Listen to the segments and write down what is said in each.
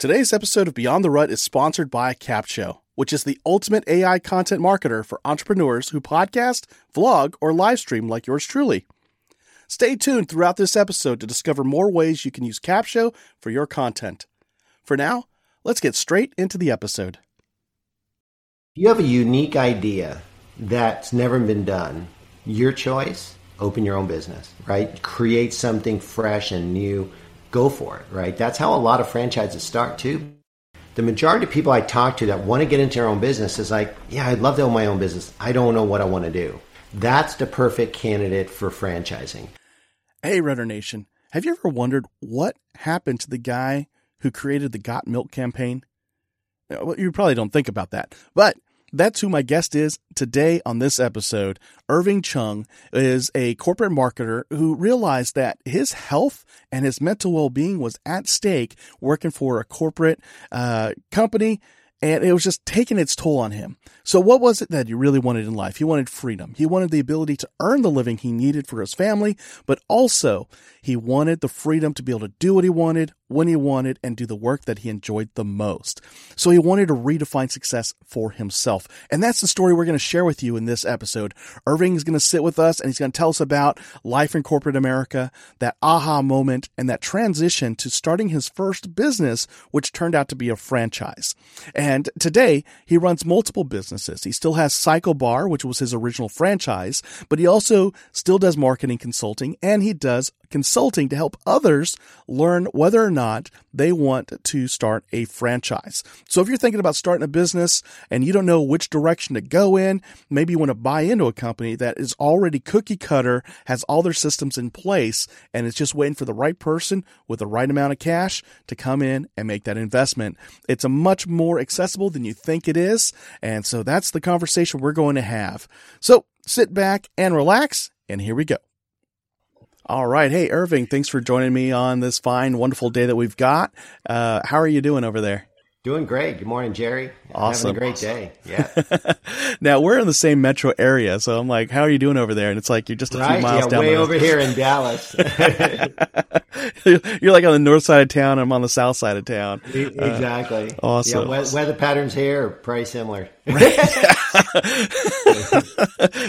Today's episode of Beyond the Rut is sponsored by Capsho, which is the ultimate AI content marketer for entrepreneurs who podcast, vlog, or live stream like yours truly. Stay tuned throughout this episode to discover more ways you can use Capsho for your content. For now, let's get straight into the episode. You have a unique idea that's never been done. Your choice, open your own business, right? Create something fresh and new go for it, right? That's how a lot of franchises start too. The majority of people I talk to that want to get into their own business is like, yeah, I'd love to own my own business. I don't know what I want to do. That's the perfect candidate for franchising. Hey, Rutter Nation, have you ever wondered what happened to the guy who created the Got Milk campaign? Well, you probably don't think about that, but that's who my guest is today on this episode. Irving Chung is a corporate marketer who realized that his health and his mental well being was at stake working for a corporate uh, company and it was just taking its toll on him. So what was it that he really wanted in life? He wanted freedom. He wanted the ability to earn the living he needed for his family, but also he wanted the freedom to be able to do what he wanted, when he wanted, and do the work that he enjoyed the most. So he wanted to redefine success for himself. And that's the story we're going to share with you in this episode. Irving is going to sit with us and he's going to tell us about life in corporate America, that aha moment, and that transition to starting his first business, which turned out to be a franchise. And today he runs multiple businesses. He still has CycleBar, which was his original franchise, but he also still does marketing consulting and he does consulting to help others learn whether or not they want to start a franchise. So if you're thinking about starting a business and you don't know which direction to go in, maybe you want to buy into a company that is already cookie cutter, has all their systems in place, and it's just waiting for the right person with the right amount of cash to come in and make that investment. It's a much more accessible than you think it is. And so that's the conversation we're going to have. So sit back and relax, and here we go. All right. Hey, Irving, thanks for joining me on this fine, wonderful day that we've got. Uh, how are you doing over there? Doing great. Good morning, Jerry. Awesome. Having a great day. Yeah. now we're in the same metro area, so I'm like, "How are you doing over there?" And it's like you're just a right? few miles yeah, down. way over here in Dallas. you're like on the north side of town. I'm on the south side of town. exactly. Uh, awesome. Yeah, we- weather patterns here are pretty similar. it's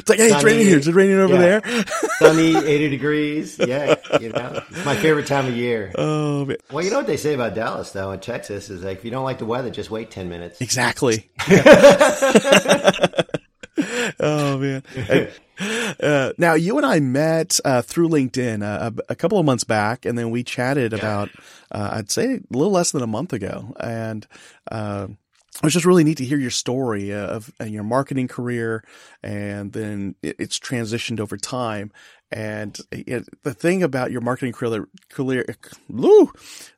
like, hey, it's raining here. Is it raining over Yeah. there? Sunny, 80 degrees. Yeah, you know, it's my favorite time of year. Oh, man. Well, you know what they say about Dallas, though, in Texas is like, if you don't like the weather, just wait 10 minutes. exactly. oh man. Uh, now you and I met uh, through LinkedIn uh, a, a couple of months back, and then we chatted about uh, I'd say a little less than a month ago, and uh, it was just really neat to hear your story of uh, your marketing career, and then it's transitioned over time. And it, the thing about your marketing career, career, woo,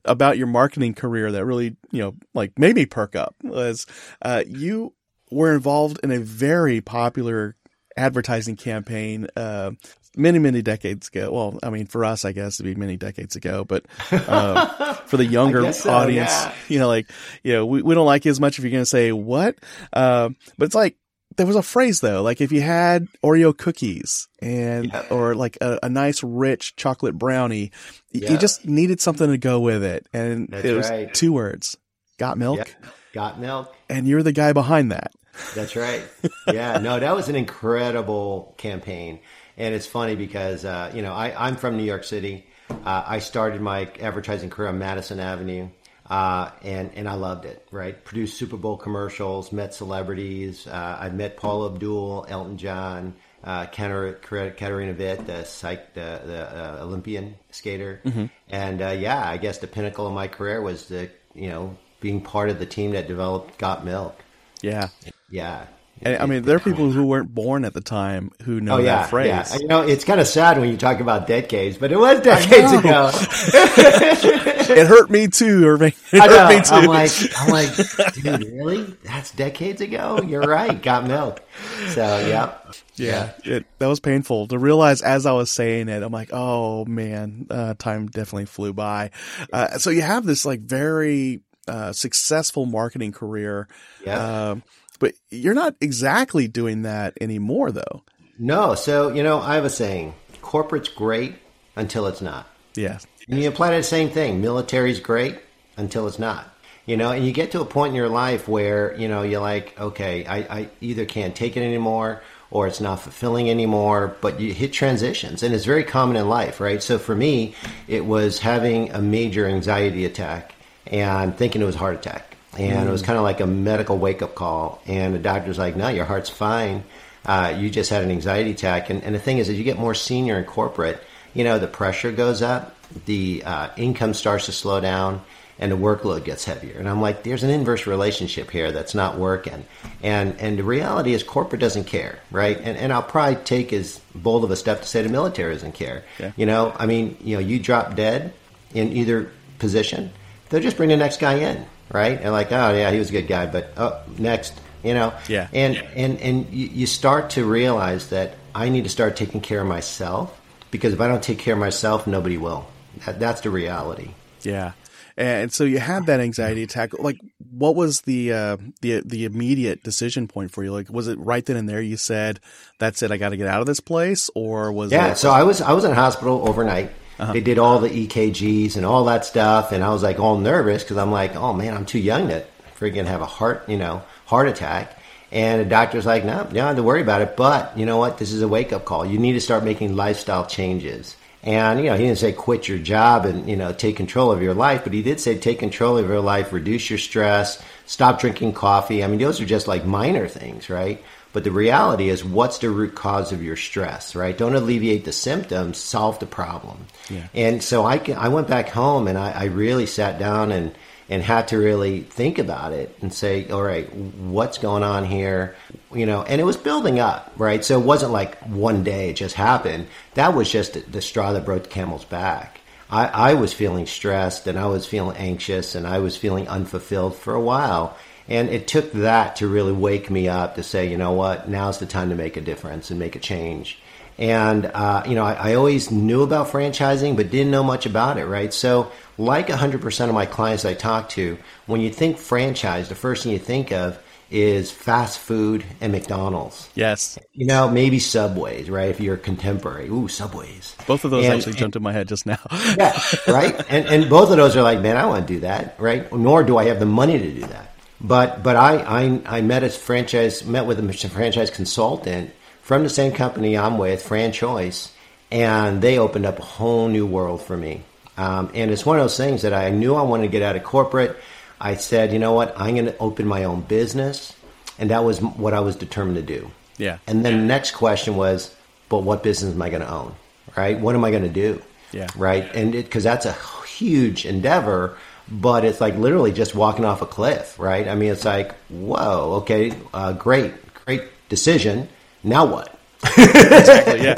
about your marketing career that really, you know, like made me perk up was uh, you were involved in a very popular advertising campaign uh, many many decades ago well i mean for us i guess it'd be many decades ago but uh, for the younger so, audience yeah. you know like you know we, we don't like you as much if you're going to say what uh, but it's like there was a phrase though like if you had oreo cookies and Yeah. or like a, a nice rich chocolate brownie Yeah. you just needed something to go with it and That's it was right. two words got milk Yeah. Got milk. and you're the guy behind that That's right. Yeah, no, that was an incredible campaign. And it's funny because, uh, you know, I, I'm from New York City. Uh, I started my advertising career on Madison Avenue. Uh, and, and I loved it, right? Produced Super Bowl commercials, met celebrities. Uh, I met Paula Abdul, Elton John, uh, Katarina Witt, the, psych, the, the uh, Olympian skater. And uh, yeah, I guess the pinnacle of my career was the, you know, being part of the team that developed Got Milk. yeah Yeah. And, I mean, there are people who weren't born at the time who know Oh yeah, that phrase. yeah. You know, it's kind of sad when you talk about decades, but it was decades ago. It hurt me too, Irving. It I hurt know. me too. I'm like, I'm like, dude, really? That's decades ago. You're right. Got milk. So yeah, yeah, it, that was painful to realize as I was saying it. I'm like, oh man, uh, time definitely flew by. Uh, so you have this like very uh, successful marketing career, yeah. But you're not exactly doing that anymore, though. No, so you know, I have a saying: corporate's great until it's not. Yeah, And you apply that same thing. Military's great until it's not. You know, and you get to a point in your life where, you know, you're like, okay, I, I either can't take it anymore or it's not fulfilling anymore, but you hit transitions and it's very common in life, right? So for me, it was having a major anxiety attack and thinking it was a heart attack. And mm. it was mm. kind of like a medical wake up call. And the doctor's like, no, your heart's fine. Uh, you just had an anxiety attack. And, and the thing is, as you get more senior in corporate, you know, the pressure goes up, the uh, income starts to slow down, and the workload gets heavier. And I'm like, there's an inverse relationship here that's not working. And and the reality is, corporate doesn't care, right? And and I'll probably take as bold of a step to say the military doesn't care. Yeah. You know, I mean, you know, you drop dead in either position, they'll just bring the next guy in, right? And like, oh yeah, he was a good guy, but oh, next, you know. Yeah. And and and you, you start to realize that I need to start taking care of myself because if I don't take care of myself, nobody will. That, that's the reality. Yeah. And so you had that anxiety attack. Like, what was the uh, the the immediate decision point for you? Like, was it right then and there? You said, "That's it. I got to get out of this place," or was yeah? It- so I was I was in hospital overnight. Uh-huh. They did all the EKGs and all that stuff, and I was like all nervous because I'm like, "Oh man, I'm too young to freaking have a heart you know heart attack." And the doctor's like, no, you don't have to worry about it. But you know what? This is a wake up call. You need to start making lifestyle changes. And, you know, he didn't say quit your job and, you know, take control of your life, but he did say take control of your life, reduce your stress, stop drinking coffee. I mean, those are just like minor things, right? But the reality is, what's the root cause of your stress, right? Don't alleviate the symptoms, solve the problem. Yeah. And so I, I went back home and I, I really sat down and, and had to really think about it and say, all right, what's going on here? You know, and it was building up, right? So it wasn't like one day it just happened. That was just the straw that broke the camel's back. I, I was feeling stressed and I was feeling anxious and I was feeling unfulfilled for a while. And it took that to really wake me up to say, you know what, now's the time to make a difference and make a change. And, uh, you know, I, I, always knew about franchising, but didn't know much about it, right? So, like 100% of my clients I talk to, when you think franchise, the first thing you think of is fast food and McDonald's. Yes. You know, maybe Subways, right? If you're contemporary. Ooh, Subways. Both of those and, actually jumped in my head just now. yeah, right? And, and both of those are like, man, I want to do that, right? Nor do I have the money to do that. But but I, I, I met a franchise, met with a franchise consultant from the same company I'm with, FranChoice, and they opened up a whole new world for me. Um, and it's one of those things that I knew I wanted to get out of corporate. I said, you know what, I'm going to open my own business, and that was what I was determined to do. Yeah. And then the next question was, but what business am I going to own? Right? What am I going to do? Yeah. Right? And because that's a huge endeavor, but it's like literally just walking off a cliff, right? I mean, it's like, whoa, okay, uh, great, great decision now what? exactly, yeah.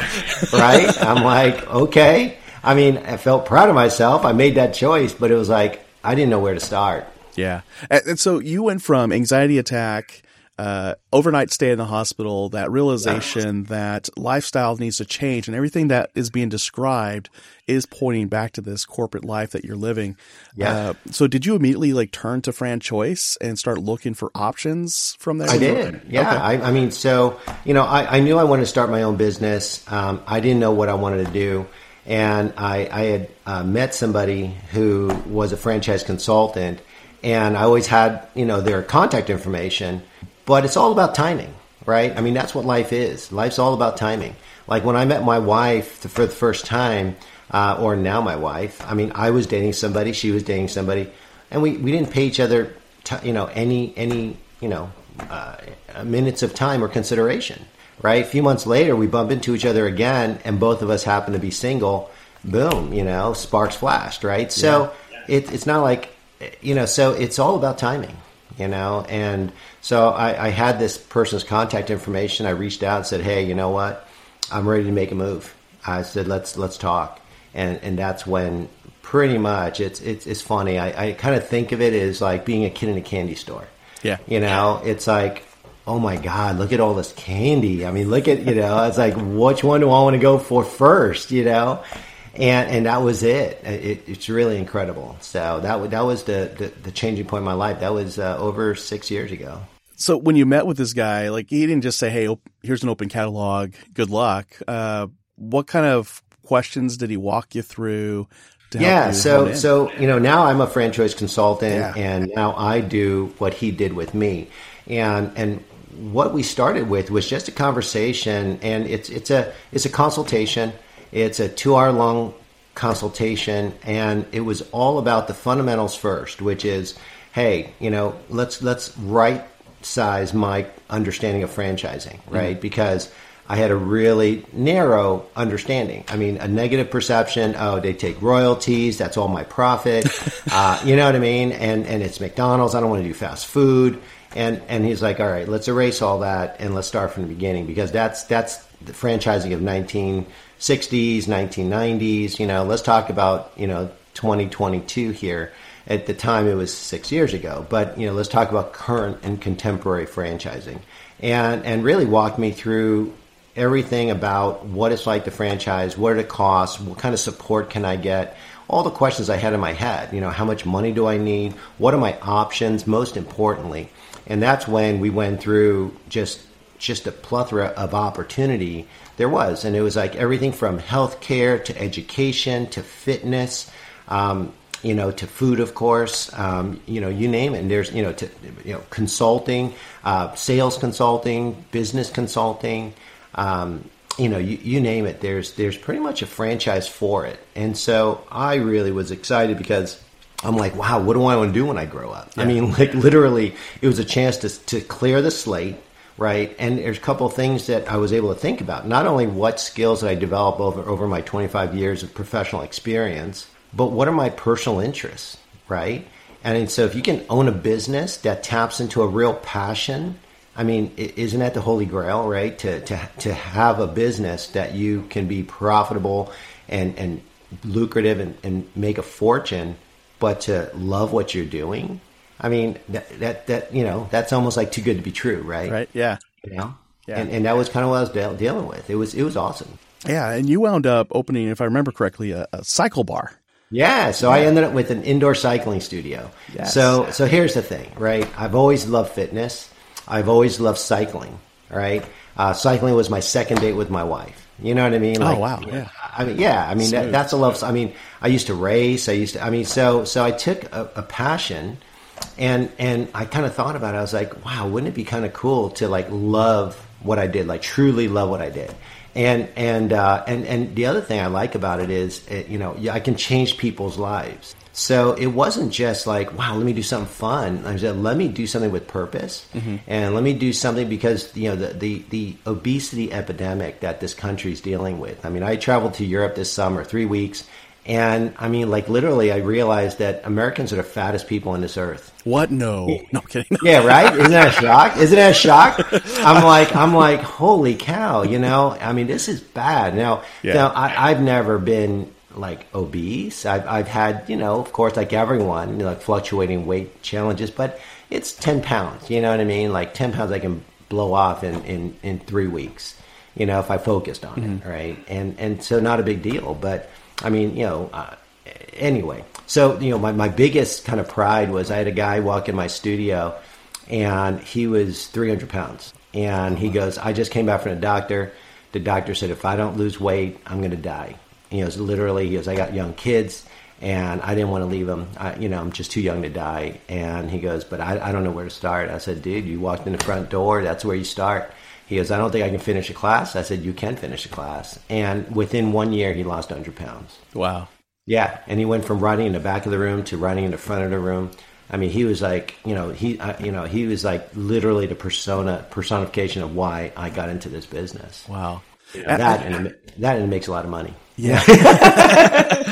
right? I'm like, okay. I mean, I felt proud of myself. I made that choice, but it was like, I didn't know where to start. Yeah. And so you went from anxiety attack uh, overnight stay in the hospital, that realization that lifestyle needs to change, and everything that is being described is pointing back to this corporate life that you're living. Yeah. Uh, so, did you immediately like turn to FranChoice and start looking for options from there? I did. Yeah. Okay. I, I, mean, so you know, I, I, knew I wanted to start my own business. Um, I didn't know what I wanted to do. And I, I had uh, met somebody who was a franchise consultant, and I always had, you know, their contact information but it's all about timing, right? I mean, that's what life is. Life's all about timing. Like when I met my wife for the first time, uh, or now my wife, I mean, I was dating somebody, she was dating somebody, and we, we didn't pay each other, t- you know, any, any, you know, uh, minutes of time or consideration, right? A few months later, we bump into each other again, and both of us happen to be single. Boom, you know, sparks flashed, right? So yeah. it, it's not like, you know, so it's all about timing you know. And so I, I had this person's contact information. I reached out and said, "Hey, you know what? I'm ready to make a move." I said, "Let's let's talk." And and that's when pretty much it's it's it's funny. I, I kind of think of it as like being a kid in a candy store. Yeah. You know, it's like oh my god look at all this candy i mean look at you know it's like which one do i want to go for first you know and and that was it. it it's really incredible. So that that was the, the, the changing point in my life. That was uh, over six years ago. So when you met with this guy, like he didn't just say, "Hey, op- here's an open catalog. Good luck." Uh, what kind of questions did he walk you through? to help yeah you so so you know now i'm a franchise consultant Yeah. and now i do what he did with me and and what we started with was just a conversation and it's it's a it's a consultation it's a two hour long consultation and it was all about the fundamentals first which is hey you know let's let's right size my understanding of franchising right because I had a really narrow understanding. I mean, a negative perception. Oh, they take royalties. That's all my profit. uh, you know what I mean? And and it's McDonald's. I don't want to do fast food. And and he's like, all right, let's erase all that and let's start from the beginning because that's that's the franchising of 1960s, 1990s. You know, let's talk about you know 2022 here. At the time, it was six years ago, but you know, let's talk about current and contemporary franchising, and and really walk me through everything about what it's like to franchise, what the costs, what kind of support can I get, all the questions I had in my head. You know, how much money do I need? What are my options? Most importantly, and that's when we went through just just a plethora of opportunity there was, and it was like everything from healthcare to education to fitness. Um, you know, to food, of course, um, you know, you name it. And there's, you know, to, you know, consulting, uh, sales consulting, business consulting, um, you know, you, you name it. There's there's pretty much a franchise for it, and so I really was excited because I'm like, wow, what do I want to do when I grow up? I mean, like literally, it was a chance to to clear the slate, right? And there's a couple of things that I was able to think about. Not only what skills that I developed over over my 25 years of professional experience, but what are my personal interests, right? And so if you can own a business that taps into a real passion I mean, isn't that the holy grail, right? To to to have a business that you can be profitable and and lucrative and, and make a fortune, but to love what you're doing. I mean, that that that you know, that's almost like too good to be true, right? right? Yeah. You know, Yeah. and and that was kind of what I was deal- dealing with. It was it was awesome. Yeah, and you wound up opening, if I remember correctly, a, a CycleBar. Yeah, so I ended up with an indoor cycling studio. Yes. So so here's the thing, right? I've always loved fitness. I've always loved cycling. Right? Uh, cycling was my second date with my wife. You know what I mean? Oh, wow, yeah. I mean, yeah. I mean, that, that's a love. I mean, I used to race. I used to. I mean, so so I took a, a passion, and and I kind of thought about it. I was like, wow, wouldn't it be kind of cool to like love what I did, like truly love what I did. And and uh, and and the other thing I like about it is, uh, you know, I can change people's lives. So it wasn't just like, wow, let me do something fun. I said, let me do something with purpose, and let me do something because you know the, the the obesity epidemic that this country is dealing with. I mean, I traveled to Europe this summer, three weeks, and I mean, like literally, I realized that Americans are the fattest people on this earth. What? No, no I'm kidding. Yeah, right. Isn't that a shock? Isn't that a shock? I'm like, I'm like, holy cow! You know, I mean, this is bad. Now, Yeah. now I, I've never been like obese. I've I've had, you know, of course, like everyone, you know, like fluctuating weight challenges, but it's ten pounds. You know what I mean? Like ten pounds, I can blow off in in in three weeks. You know, if I focused on it, mm-hmm. right? And and so not a big deal, but I mean, you know. Uh, anyway, so you know, my, my biggest kind of pride was I had a guy walk in my studio, and he was 300 pounds, and he goes, "I just came back from the doctor. The doctor said if I don't lose weight, I'm going to die." He goes, literally, he goes, "I got young kids." And I didn't want to leave them. I, you know, I'm just too young to die. And he goes, but I, I don't know where to start. I said, dude, you walked in the front door. That's where you start. He goes, I don't think I can finish a class. I said, you can finish a class. And within one year, he lost 100 pounds. Wow. Yeah, and he went from running in the back of the room to running in the front of the room. I mean, he was like, you know, he, uh, you know, he was like literally the persona personification of why I got into this business. Wow. That and it, that and it makes a lot of money. Yeah.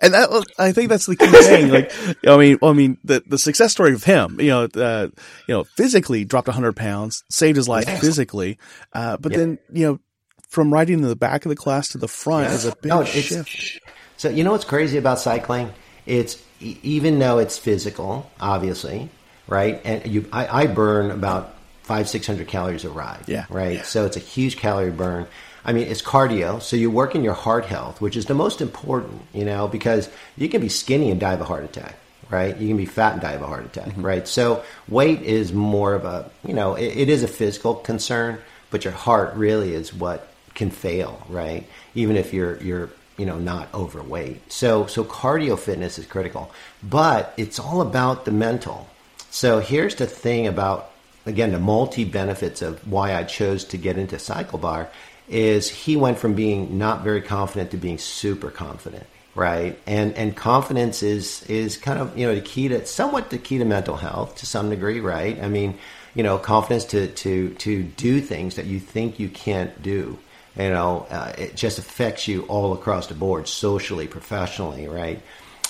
and that, I think that's the key thing. Like, I mean, I mean, the, the success story of him, you know, uh, you know, physically dropped hundred pounds, saved his life physically. Uh, but then, you know, from riding in the back of the class to the front is a big No, shift. So you know what's crazy about cycling? It's even though it's physical, obviously, right? And you, I, I burn about five, six hundred calories a ride. Yeah. Right. So it's a huge calorie burn. I mean, it's cardio, so you work in your heart health, which is the most important, you know, because you can be skinny and die of a heart attack, right? You can be fat and die of a heart attack, mm-hmm. right? So weight is more of a, you know, it, it is a physical concern, but your heart really is what can fail, right? Even if you're you're you know, not overweight. So, so cardio fitness is critical, but it's all about the mental. So here's the thing about, again, the multi benefits of why I chose to get into CycleBar is he went from being not very confident to being super confident right? And and confidence is is kind of you know the key to somewhat the key to mental health to some degree right? I mean you know confidence to to to do things that you think you can't do you know uh, it just affects you all across the board socially professionally right?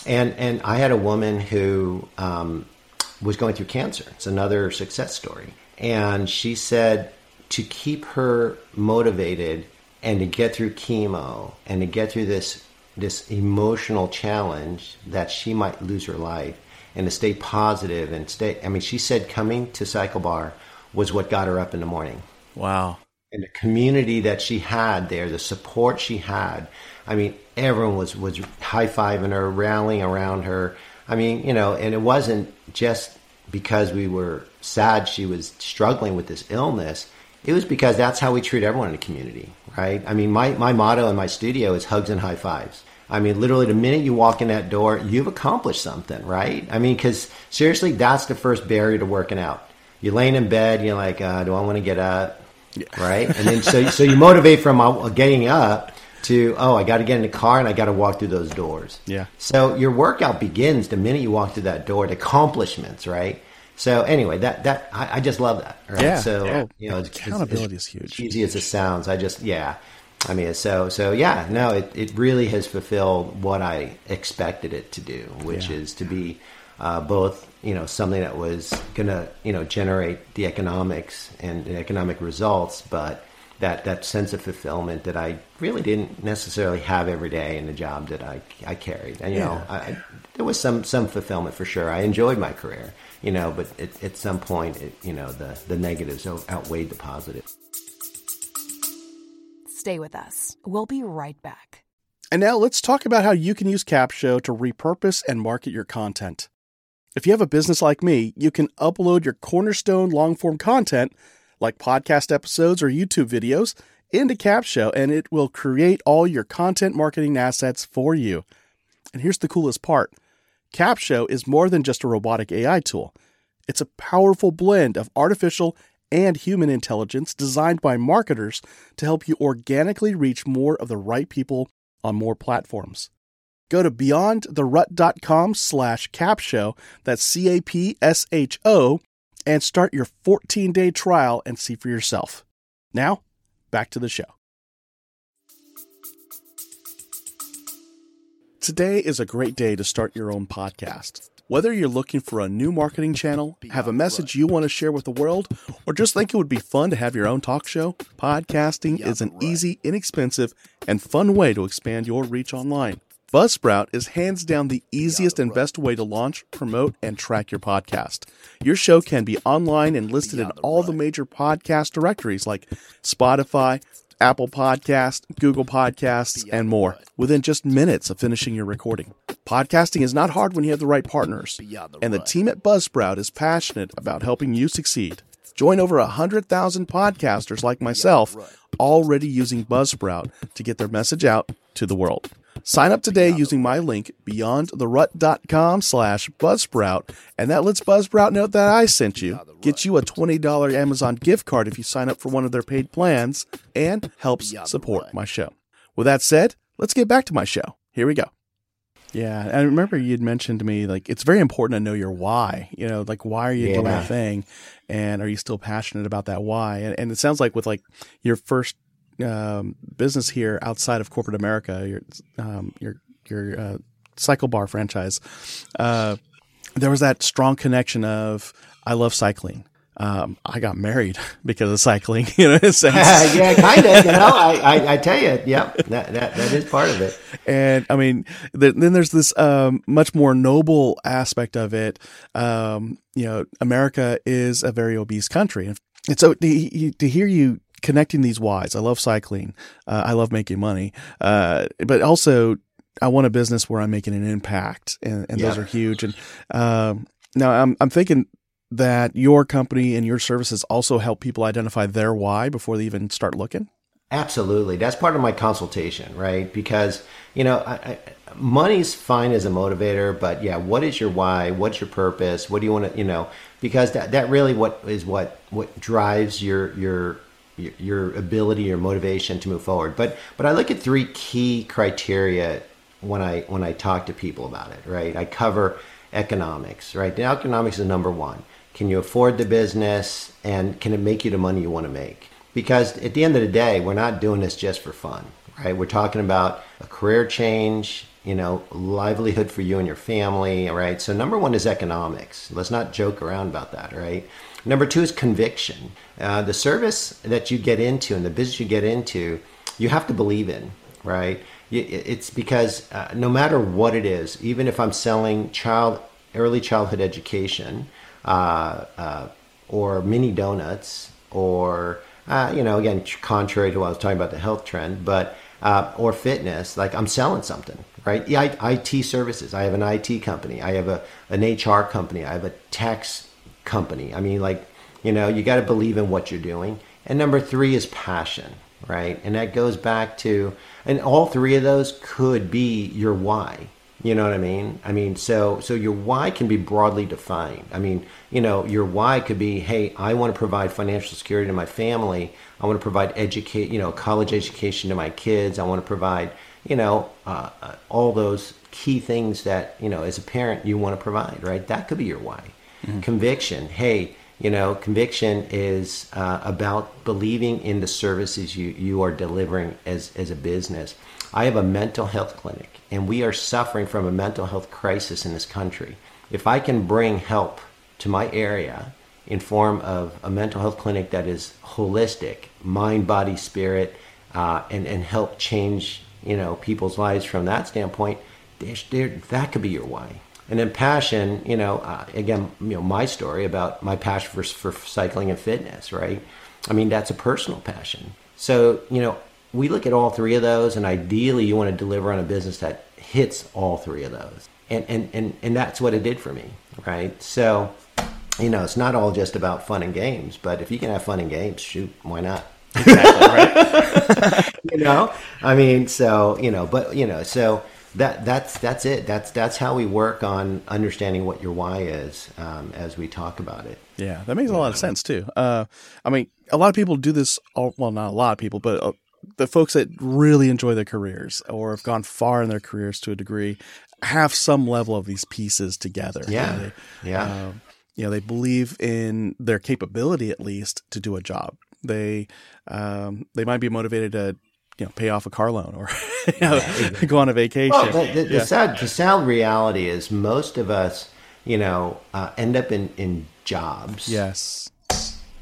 And and i had a woman who um, was going through cancer. It's another success story. And she said to keep her motivated and to get through chemo and to get through this this emotional challenge that she might lose her life and to stay positive and stay I mean she said coming to CycleBar was what got her up in the morning. Wow. And the community that she had there, the support she had. I mean, everyone was was high-fiving her, rallying around her. I mean, you know, and it wasn't just because we were sad she was struggling with this illness it was because that's how we treat everyone in the community, right? I mean, my, my motto in my studio is hugs and high fives. I mean, literally, the minute you walk in that door, you've accomplished something, right? I mean, because seriously, that's the first barrier to working out. You're laying in bed, you're like, uh, do I want to get up? Yeah. Right? And then so, so you motivate from uh, getting up to, oh, I got to get in the car and I got to walk through those doors. Yeah. So your workout begins the minute you walk through that door, the accomplishments, right? So anyway, that that I, I just love that. Right? Yeah. So yeah. you know, it's, accountability it's, is huge. Easy as it sounds, I just yeah. I mean, so so yeah. No, it it really has fulfilled what I expected it to do, which yeah. is to be uh, both you know something that was gonna you know generate the economics and the economic results, but that that sense of fulfillment that I really didn't necessarily have every day in the job that I I carried. And you yeah. know, I, there was some some fulfillment for sure. I enjoyed my career you know, but at, at some point, it, you know, the, the negatives outweighed the positive. Stay with us. We'll be right back. And now let's talk about how you can use Capsho to repurpose and market your content. If you have a business like me, you can upload your cornerstone long form content, like podcast episodes or YouTube videos, into Capsho, and it will create all your content marketing assets for you. And here's the coolest part Capsho is more than just a robotic AI tool. It's a powerful blend of artificial and human intelligence designed by marketers to help you organically reach more of the right people on more platforms. Go to beyondtherut.com slash capsho, that's C-A-P-S-H-O, and start your 14-day trial and see for yourself. Now, back to the show. Today is a great day to start your own podcast. Whether you're looking for a new marketing channel, have a message you want to share with the world, or just think it would be fun to have your own talk show, podcasting is an easy, inexpensive, and fun way to expand your reach online. Buzzsprout is hands down the easiest and best way to launch, promote, and track your podcast. Your show can be online and listed in all the major podcast directories like Spotify, Apple Podcast, Google Podcasts, and more within just minutes of finishing your recording. Podcasting is not hard when you have the right partners, and the team at Buzzsprout is passionate about helping you succeed. Join over 100,000 podcasters like myself already using Buzzsprout to get their message out to the world. Sign up today using my link beyondtherut.com slash buzzsprout, and that lets Buzzsprout know that I sent you, get you a $20 Amazon gift card if you sign up for one of their paid plans, and helps support my show. With that said, let's get back to my show. Here we go. Yeah, I remember you'd mentioned to me like it's very important to know your why. You know, like why are you yeah. doing a thing, and are you still passionate about that why? And, and it sounds like with like your first um, business here outside of corporate America, your um, your your uh, CycleBar franchise, uh, there was that strong connection of I love cycling. Um, I got married because of cycling, you know. yeah, kind of. You know, I, I, I, tell you, yeah, that, that that is part of it. And I mean, the, then there's this um, much more noble aspect of it. Um, you know, America is a very obese country, and so to, to hear you connecting these whys. I love cycling. Uh, I love making money. Uh, but also, I want a business where I'm making an impact, and, and yeah. those are huge. And um, now I'm I'm thinking that your company and your services also help people identify their why before they even start looking. Absolutely. That's part of my consultation, right? Because, you know, I, I, money's fine as a motivator, but yeah, what is your why? What's your purpose? What do you want to, you know, because that, that really what is what, what drives your, your, your ability, your motivation to move forward. But, but I look at three key criteria when I, when I talk to people about it, right? I cover economics, right? The economics is number one. Can you afford the business and can it make you the money you want to make? because at the end of the day, we're not doing this just for fun, right? We're talking about a career change, you know, livelihood for you and your family, right? So number one is economics. Let's not joke around about that, right? Number two is conviction. Uh, the service that you get into and the business you get into, you have to believe in, right? It's because uh, no matter what it is, even if I'm selling child early childhood education, uh, uh or mini donuts, or uh, you know, again, contrary to what I was talking about the health trend, but uh, or fitness, like I'm selling something, right? IT services. I have an IT company. I have a an HR company. I have a tax company. I mean, like, you know, you got to believe in what you're doing. And number three is passion, right? And that goes back to, and all three of those could be your why. You know what I mean? I mean, so so your why can be broadly defined. I mean, you know, your why could be, hey, I want to provide financial security to my family. I want to provide educate, you know, college education to my kids. I want to provide, you know, uh, uh, all those key things that you know, as a parent, you want to provide. Right? That could be your why. Mm-hmm. Conviction. Hey, you know, conviction is uh, about believing in the services you you are delivering as as a business. I have a mental health clinic and we are suffering from a mental health crisis in this country. If I can bring help to my area in form of a mental health clinic that is holistic, mind, body, spirit, uh, and and help change you know people's lives from that standpoint, that could be your why. And then passion, you know, uh, again, you know, my story about my passion for for cycling and fitness, right? I mean, that's a personal passion. So you know, we look at all three of those, and ideally, you want to deliver on a business that hits all three of those. And, and, and, and that's what it did for me, right? So, you know, it's not all just about fun and games, but if you can have fun and games, shoot, why not? Exactly, right? you know, I mean, so, you know, but, you know, so that that's that's it. That's that's how we work on understanding what your why is um, as we talk about it. Yeah, that makes a lot of sense too. Uh, I mean, a lot of people do this. All, well, not a lot of people, but uh, the folks that really enjoy their careers or have gone far in their careers to a degree have some level of these pieces together. Yeah. You know, they, yeah. Uh, you know, they believe in their capability at least to do a job. They um, they might be motivated to you know pay off a car loan or you know, go on a vacation. Well, the, the, yeah. the, sad the sad reality is most of us you know uh, end up in in jobs. Yes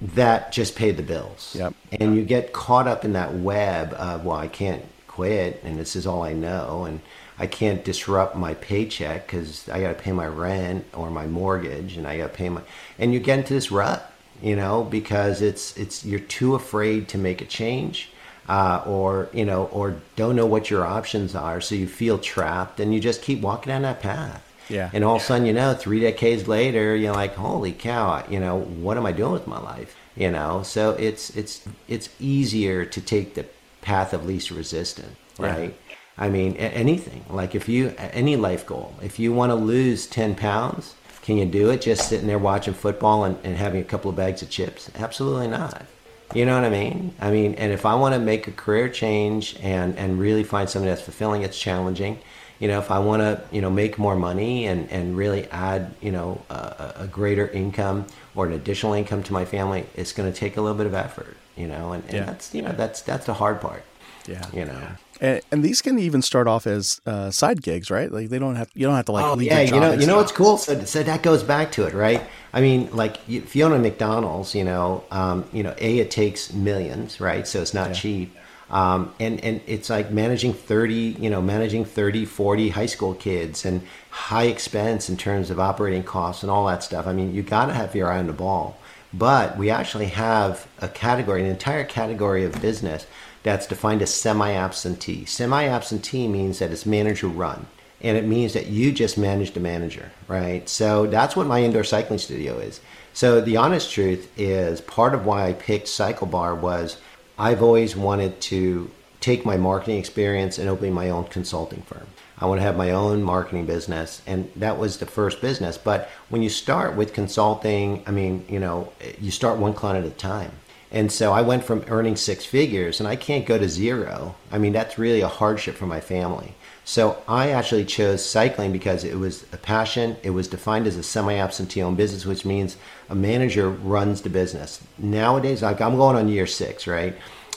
that just pay the bills. Yep. And you get caught up in that web of, well, I can't quit and this is all I know and I can't disrupt my paycheck because I got to pay my rent or my mortgage and I got to pay my, and you get into this rut, you know, because it's, it's, you're too afraid to make a change. Uh, or you know, or don't know what your options are, so you feel trapped, and you just keep walking down that path. Yeah. And all of a sudden, you know, three decades later, you're like, holy cow, you know, what am I doing with my life? You know, so it's it's it's easier to take the path of least resistance, right? Yeah. I mean, anything like if you any life goal, if you want to lose ten pounds, can you do it just sitting there watching football and, and having a couple of bags of chips? Absolutely not. You know what I mean? I mean, and if I want to make a career change and and really find something that's fulfilling, it's challenging you know, if I want to, you know, make more money and, and really add, you know, a, a greater income or an additional income to my family, it's going to take a little bit of effort, you know, and, and yeah. that's, you know, that's, that's the hard part. Yeah. You know, and, and these can even start off as uh, side gigs, right? Like they don't have, you don't have to like, oh, yeah, you know, you know, what's cool. So, so that goes back to it, right? I mean, like if you own a McDonald's, you know, um, you know, a, it takes millions, right? So it's not yeah. cheap um, and, and it's like managing 30, you know, managing 30, 40 high school kids and high expense in terms of operating costs and all that stuff. I mean, you got to have your eye on the ball. But we actually have a category, an entire category of business that's defined as semi absentee. Semi absentee means that it's manager run. And it means that you just manage the manager, right? So that's what my indoor cycling studio is. So the honest truth is part of why I picked CycleBar was I've always wanted to take my marketing experience and open my own consulting firm. I want to have my own marketing business, and that was the first business. But when you start with consulting, I mean, you know, you start one client at a time. And so I went from earning six figures, and I can't go to zero. I mean, that's really a hardship for my family. So I actually chose cycling because it was a passion. It was defined as a semi-absentee owned business, which means a manager runs the business. Nowadays, I'm going on year six, right?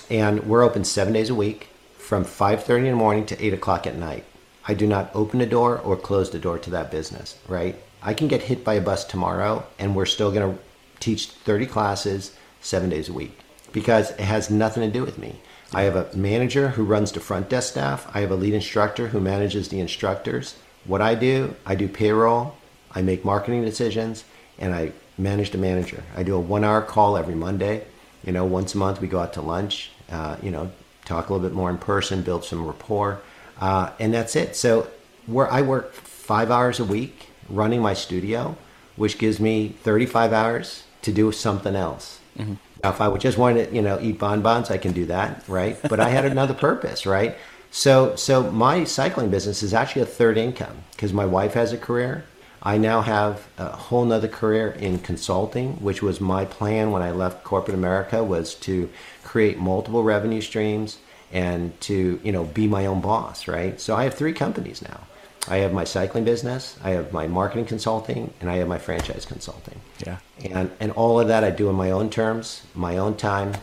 And we're open seven days a week from 5.30 in the morning to 8 o'clock at night. I do not open the door or close the door to that business, right? I can get hit by a bus tomorrow and we're still going to teach 30 classes seven days a week because it has nothing to do with me. I have a manager who runs the front desk staff. I have a lead instructor who manages the instructors. What I do, I do payroll, I make marketing decisions, and I manage the manager. I do a one hour call every Monday. You know, once a month we go out to lunch, uh, you know, talk a little bit more in person, build some rapport, uh, and that's it. So where I work five hours a week running my studio, which gives me 35 hours to do something else. Mm-hmm. Now, if I would just want to, you know, eat bonbons, I can do that, right? But I had another purpose, right? So, so my cycling business is actually a third income because my wife has a career. I now have a whole nother career in consulting, which was my plan when I left corporate America was to create multiple revenue streams and to, you know, be my own boss, right? So I have three companies now. I have my cycling business, I have my marketing consulting, and I have my franchise consulting. Yeah. And and all of that I do in my own terms, my own time,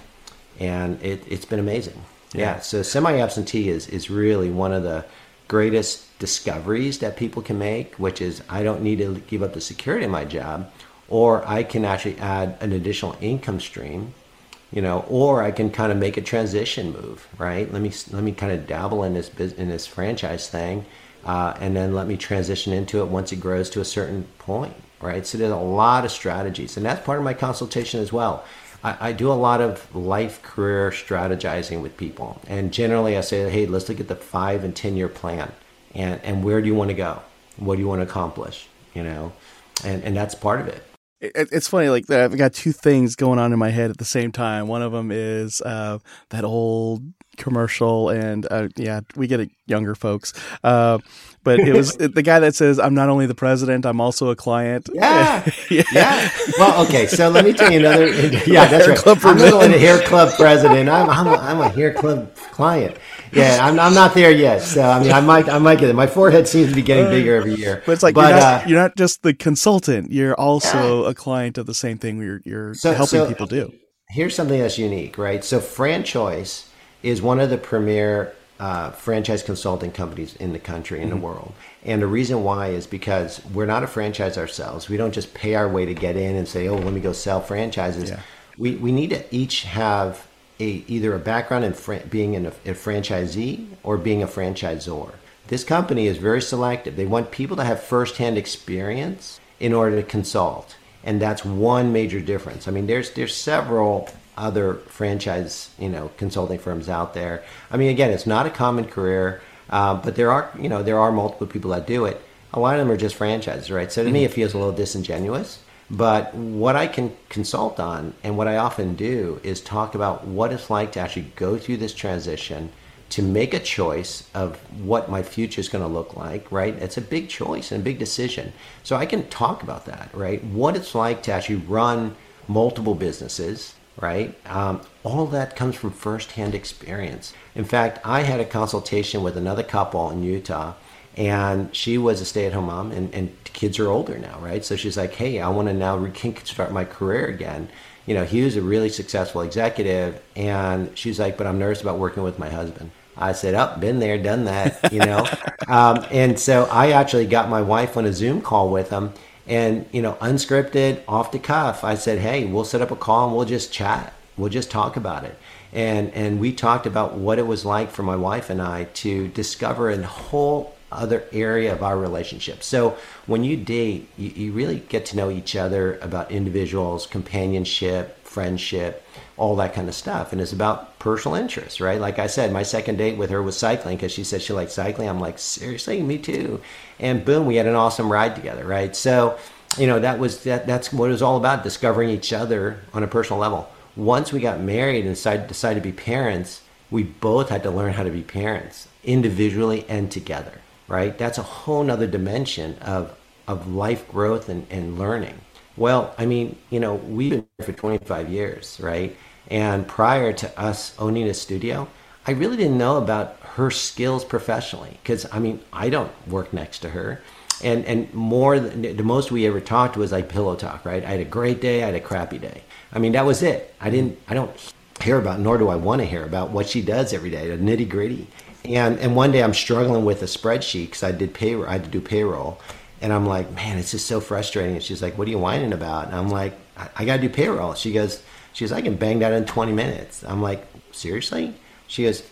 and it, it's been amazing. Yeah. yeah. So semi absentee is is really one of the greatest discoveries that people can make, which is I don't need to give up the security of my job, or I can actually add an additional income stream you know, or I can kind of make a transition move, right? Let me let me kind of dabble in this in this franchise thing, uh, and then let me transition into it once it grows to a certain point, right? So there's a lot of strategies, and that's part of my consultation as well. I, I do a lot of life career strategizing with people, and generally I say, hey, let's look at the five and ten year plan, and and where do you want to go? What do you want to accomplish? You know, and and that's part of it it, it's funny like i've got two things going on in my head at the same time one of them is uh, that old commercial and uh, yeah we get it younger folks uh, but it was the guy that says i'm not only the president i'm also a client yeah yeah, yeah. well okay so let me tell you another yeah that's right club i'm only a hair club president i'm, I'm, a, I'm a hair club client yeah, I'm, I'm not there yet. So I mean, I might I might get it. My forehead seems to be getting bigger every year. But it's like but, you're, not, uh, you're not just the consultant. You're also yeah. a client of the same thing. You're you're so, helping so people do. Here's something that's unique, right? So FranChoice is one of the premier uh, franchise consulting companies in the country in mm-hmm. the world. And the reason why is because we're not a franchise ourselves. We don't just pay our way to get in and say, "Oh, let me go sell franchises." Yeah. We we need to each have a, either a background in fr- being in a, a franchisee or being a franchisor. This company is very selective. They want people to have firsthand experience in order to consult, and that's one major difference. I mean, there's there's several other franchise you know consulting firms out there. I mean, again, it's not a common career, uh, but there are you know there are multiple people that do it. A lot of them are just franchises, right? So to mm-hmm. me, it feels a little disingenuous. But what I can consult on and what I often do is talk about what it's like to actually go through this transition to make a choice of what my future is going to look like, right? It's a big choice and a big decision. So I can talk about that, right? What it's like to actually run multiple businesses, right? Um, all that comes from firsthand experience. In fact, I had a consultation with another couple in Utah and she was a stay-at-home mom and, and kids are older now right so she's like hey i want to now start my career again you know he was a really successful executive and she's like but i'm nervous about working with my husband i said up oh, been there done that you know um, and so i actually got my wife on a zoom call with him and you know unscripted off the cuff i said hey we'll set up a call and we'll just chat we'll just talk about it and and we talked about what it was like for my wife and i to discover a whole other area of our relationship. So when you date, you, you really get to know each other about individuals, companionship, friendship, all that kind of stuff. And it's about personal interest, right? Like I said, my second date with her was cycling because she said she liked cycling. I'm like, seriously, me too. And boom, we had an awesome ride together, right? So, you know, that was that. That's what it was all about: discovering each other on a personal level. once we got married and decided, decided to be parents, we both had to learn how to be parents individually and together, right? That's a whole nother dimension of, of life growth and, and learning. Well, I mean, you know, we've been here for 25 years, right? And prior to us owning a studio, I really didn't know about her skills professionally because I mean, I don't work next to her. And, and more than the most we ever talked was like pillow talk, right? I had a great day, I had a crappy day. I mean, that was it. I didn't, I don't hear about, nor do I want to hear about what she does every day, the nitty gritty. And, and one day I'm struggling with a spreadsheet because I did payroll, I had to do payroll. And I'm like, man, it's just so frustrating. And she's like, what are you whining about? And I'm like, I, I got to do payroll. She goes, she goes, I can bang that in 20 minutes. I'm like, seriously? She goes,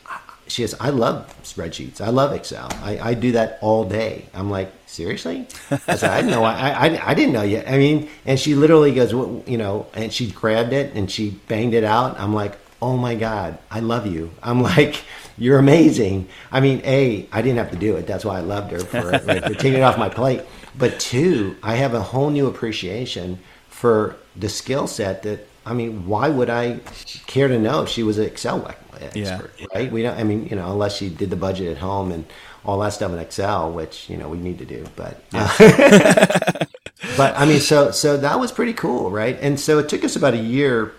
she goes, I love spreadsheets. I love Excel. I, I do that all day. I'm like, seriously? I said, I didn't know. I, I, I didn't know yet. I mean, and she literally goes, well, you know, and she grabbed it and she banged it out. I'm like, oh my God, I love you. I'm like, you're amazing. I mean, A, I didn't have to do it. That's why I loved her for, like, for taking it off my plate. But two, I have a whole new appreciation for the skill set that, I mean, why would I care to know if she was an Excel expert, Yeah. right? We don't, I mean, you know, unless she did the budget at home and all that stuff in Excel, which, you know, we need to do. But, uh, but I mean, so, so that was pretty cool, right? And so it took us about a year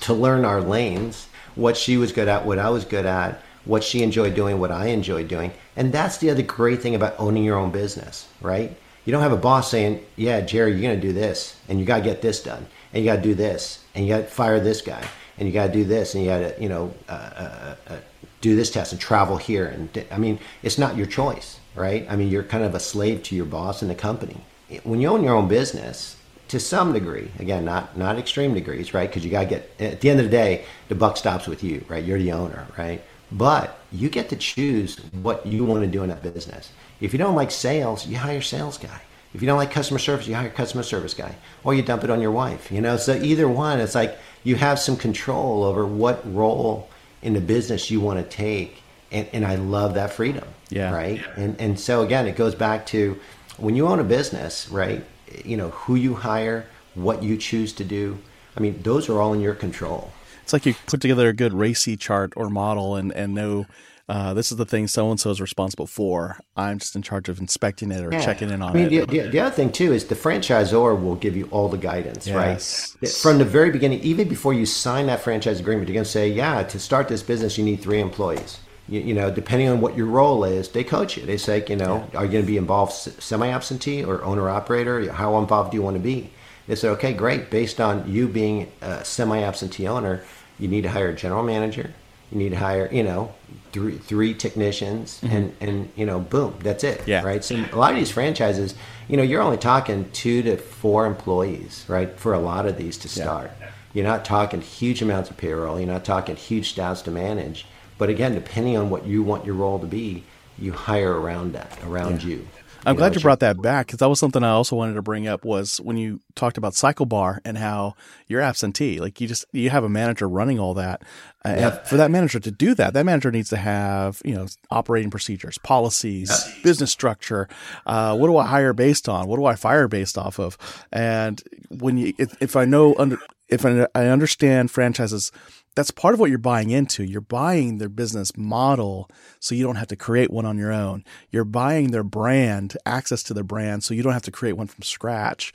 to learn our lanes, what she was good at, what I was good at, what she enjoyed doing, what I enjoyed doing. And that's the other great thing about owning your own business, right? You don't have a boss saying, "Yeah, Jerry, you're going to do this, and you got to get this done, and you got to do this, and you got to fire this guy, and you got to do this, and you got to, you know, uh, uh, uh, do this test and travel here." And I mean, it's not your choice, right? I mean, you're kind of a slave to your boss and the company. When you own your own business, to some degree, again, not not extreme degrees, right? Because you got to get at the end of the day, the buck stops with you, right? You're the owner, right? But you get to choose what you want to do in that business. If you don't like sales, you hire a sales guy. If you don't like customer service, you hire a customer service guy, or you dump it on your wife. You know, so either one, it's like you have some control over what role in the business you want to take, and, and I love that freedom. Yeah. Right. And and so again, it goes back to when you own a business, right? You know who you hire, what you choose to do. I mean, those are all in your control. It's like you put together a good RACI chart or model and, and know uh, this is the thing so and so is responsible for. I'm just in charge of inspecting it or Yeah. checking in on I mean, it. The, the, the other thing too is the franchisor will give you all the guidance, Yes. right? From the very beginning, even before you sign that franchise agreement, you're going to say, "Yeah, to start this business, you need three employees." You, you know, depending on what your role is, they coach you. They say, you know, are you going to be involved semi-absentee or owner-operator? How involved do you want to be? They said, okay, great. Based on you being a semi-absentee owner, you need to hire a general manager. You need to hire, you know, three, three technicians, and and you know, boom, that's it, Mm-hmm. Yeah. right? So a lot of these franchises, you know, you're only talking two to four employees, right, for a lot of these to start. You're not talking huge amounts of payroll. You're not talking huge staffs to manage. But again, depending on what you want your role to be, you hire around that, around you. I'm know, glad you brought that back because that was something I also wanted to bring up was when you talked about CycleBar and how you're absentee. Like you just you have a manager running all that. Uh, and for that manager to do that, that manager needs to have you know operating procedures, policies, business structure. Uh, what do I hire based on? What do I fire based off of? And when you if, if I know under if I, I understand franchises that's part of what you're buying into. You're buying their business model so you don't have to create one on your own. You're buying their brand, access to their brand, so you don't have to create one from scratch.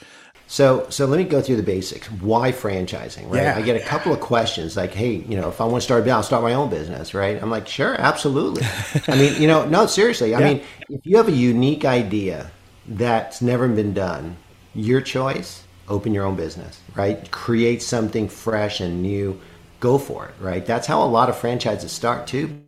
So, so let me go through the basics. Why franchising, right? Yeah. I get a couple of questions like, hey, you know, if I want to start a business, I'll start my own business, right? I'm like, sure, absolutely. I mean, you know, no, seriously. I Yeah. mean, if you have a unique idea that's never been done, your choice, open your own business, right? Create something fresh and new. Go for it, right? That's how a lot of franchises start too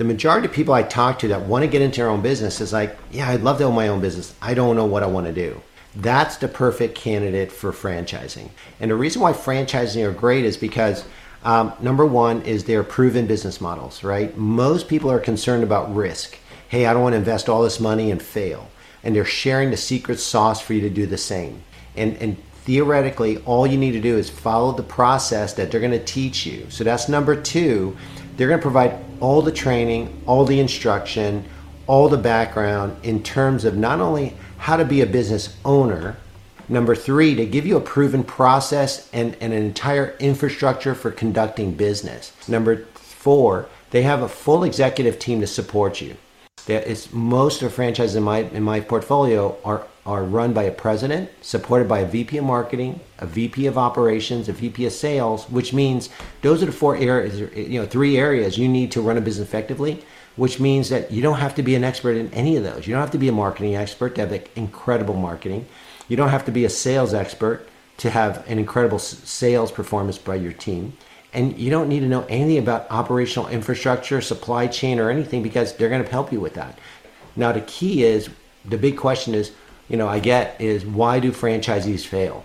the majority of people I talk to that want to get into their own business is like, yeah, I'd love to own my own business. I don't know what I want to do. That's the perfect candidate for franchising. And the reason why franchising are great is because um, number one is they're proven business models, right? Most people are concerned about risk. Hey, I don't want to invest all this money and fail. And they're sharing the secret sauce for you to do the same. And, and theoretically, all you need to do is follow the process that they're going to teach you. So that's number two. They're going to provide all the training, all the instruction, all the background in terms of not only how to be a business owner, Number three, to give you a proven process and, and an entire infrastructure for conducting business. Number four, they have a full executive team to support you. It's, most of the franchises in my in my portfolio are are run by a president, supported by a VP of marketing, a VP of operations, a VP of sales, which means those are the four areas, you know, three areas you need to run a business effectively, which means that you don't have to be an expert in any of those. You don't have to be a marketing expert to have incredible marketing. You don't have to be a sales expert to have an incredible sales performance by your team. And you don't need to know anything about operational infrastructure, supply chain, or anything because they're going to help you with that. Now, the key is the big question is you know, I get is why do franchisees fail?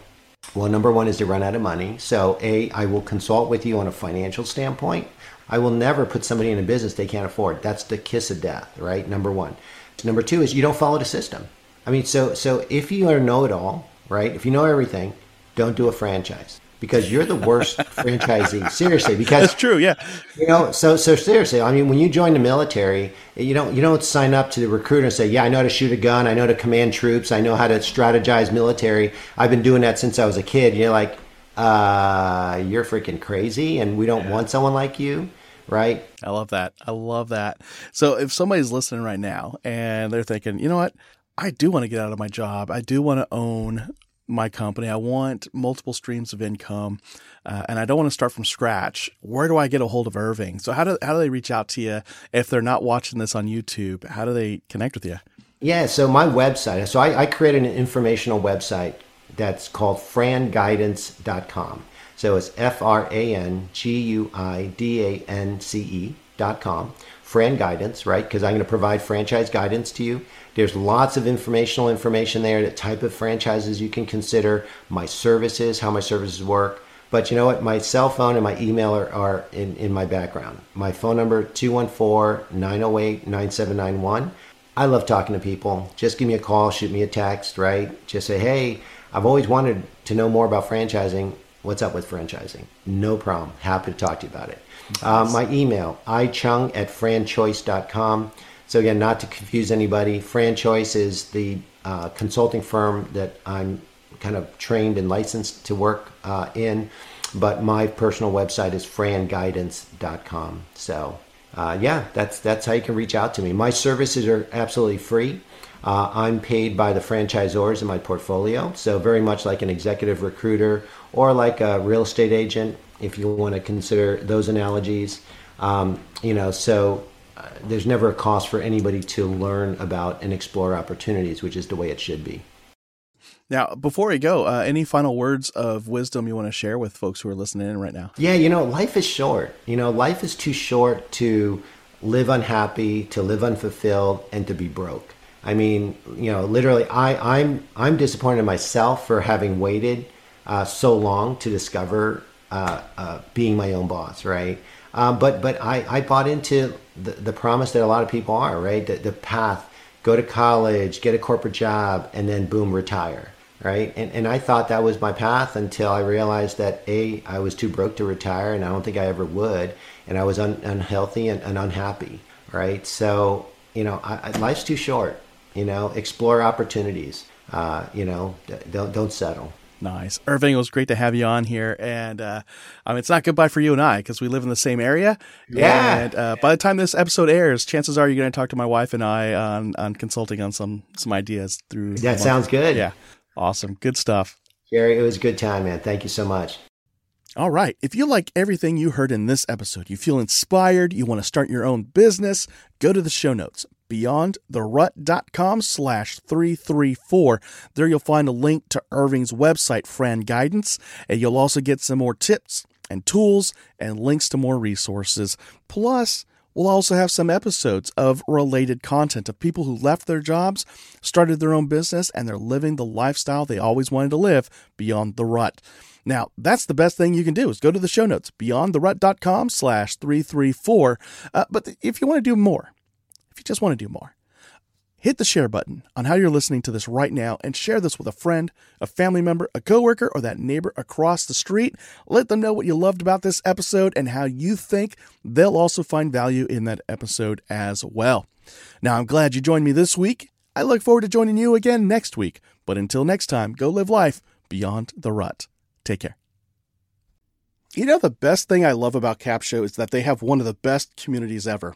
Well, number one is they run out of money. So, A, I will consult with you on a financial standpoint. I will never put somebody in a business they can't afford. That's the kiss of death, right? Number one. Number two is you don't follow the system. I mean, so so if you are know it all, right? If you know everything, don't do a franchise because you're the worst franchisee. Seriously, because that's true. Yeah, you know. So so seriously, I mean, when you join the military, you don't you don't sign up to the recruiter and say, "Yeah, I know how to shoot a gun. I know how to command troops. I know how to strategize military. I've been doing that since I was a kid." And you're like, uh, "You're freaking crazy, and we don't yeah. want someone like you." Right. I love that. I love that. So if somebody's listening right now and they're thinking, you know what? I do want to get out of my job. I do want to own my company. I want multiple streams of income, uh, and I don't want to start from scratch. Where do I get a hold of Irving? So how do how do they reach out to you if they're not watching this on YouTube? How do they connect with you? Yeah, so my website. So I, I created an informational website that's called franguidance.com. So it's F R A N G U I D A N C E dot com. Fran Guidance, right? Because I'm going to provide franchise guidance to you. There's lots of informational information there, the type of franchises you can consider, my services, how my services work. But you know what? My cell phone and my email are, are in, in my background. My phone number, 214-908-9791. I love talking to people. Just give me a call, shoot me a text, right? Just say, hey, I've always wanted to know more about franchising. What's up with franchising? No problem. Happy to talk to you about it. Uh, my email, ichung at franchoice.com. So again, not to confuse anybody, Franchoice is the uh, consulting firm that I'm kind of trained and licensed to work uh, in, but my personal website is franguidance.com. So uh, yeah, that's that's how you can reach out to me. My services are absolutely free. Uh, I'm paid by the franchisors in my portfolio, so very much like an executive recruiter or like a real estate agent, if you want to consider those analogies. Um, you know, so there's never a cost for anybody to learn about and explore opportunities, which is the way it should be. Now, before we go, uh, any final words of wisdom you want to share with folks who are listening in right now? Yeah, you know, life is short. You know, life is too short to live unhappy, to live unfulfilled, and to be broke. I mean, you know, literally, I, I'm I'm disappointed in myself for having waited uh, so long to discover uh, uh being my own boss, right? Um, but but I, I bought into the, the promise that a lot of people are, right? The, the path, go to college, get a corporate job, and then boom, retire, right? And, and I thought that was my path until I realized that A, I was too broke to retire, and I don't think I ever would, and I was un, unhealthy and, and, unhappy, right? So, you know, I, I, life's too short, you know, explore opportunities, uh, you know, don't, don't settle. Nice. Irving, it was great to have you on here. And uh, I mean, it's not goodbye for you and I because we live in the same area. Yeah. And uh, by the time this episode airs, chances are you're going to talk to my wife and I on, on consulting on some some ideas through. That sounds good. Yeah. Awesome. Good stuff. Jerry, it was a good time, man. Thank you so much. All right. If you like everything you heard in this episode, you feel inspired, you want to start your own business, go to the show notes beyondtherut.com slash 334. There you'll find a link to Irving's website, Fran Guidance, and you'll also get some more tips and tools and links to more resources. Plus, we'll also have some episodes of related content of people who left their jobs, started their own business, and they're living the lifestyle they always wanted to live beyond the rut. Now, that's the best thing you can do is go to the show notes, beyondtherut.com slash 334. Uh, but if you want to do more, if you just want to do more. Hit the share button on how you're listening to this right now and share this with a friend, a family member, a coworker, or that neighbor across the street. Let them know what you loved about this episode and how you think they'll also find value in that episode as well. Now, I'm glad you joined me this week. I look forward to joining you again next week. But until next time, go live life beyond the rut. Take care. You know, the best thing I love about Capsho is that they have one of the best communities ever.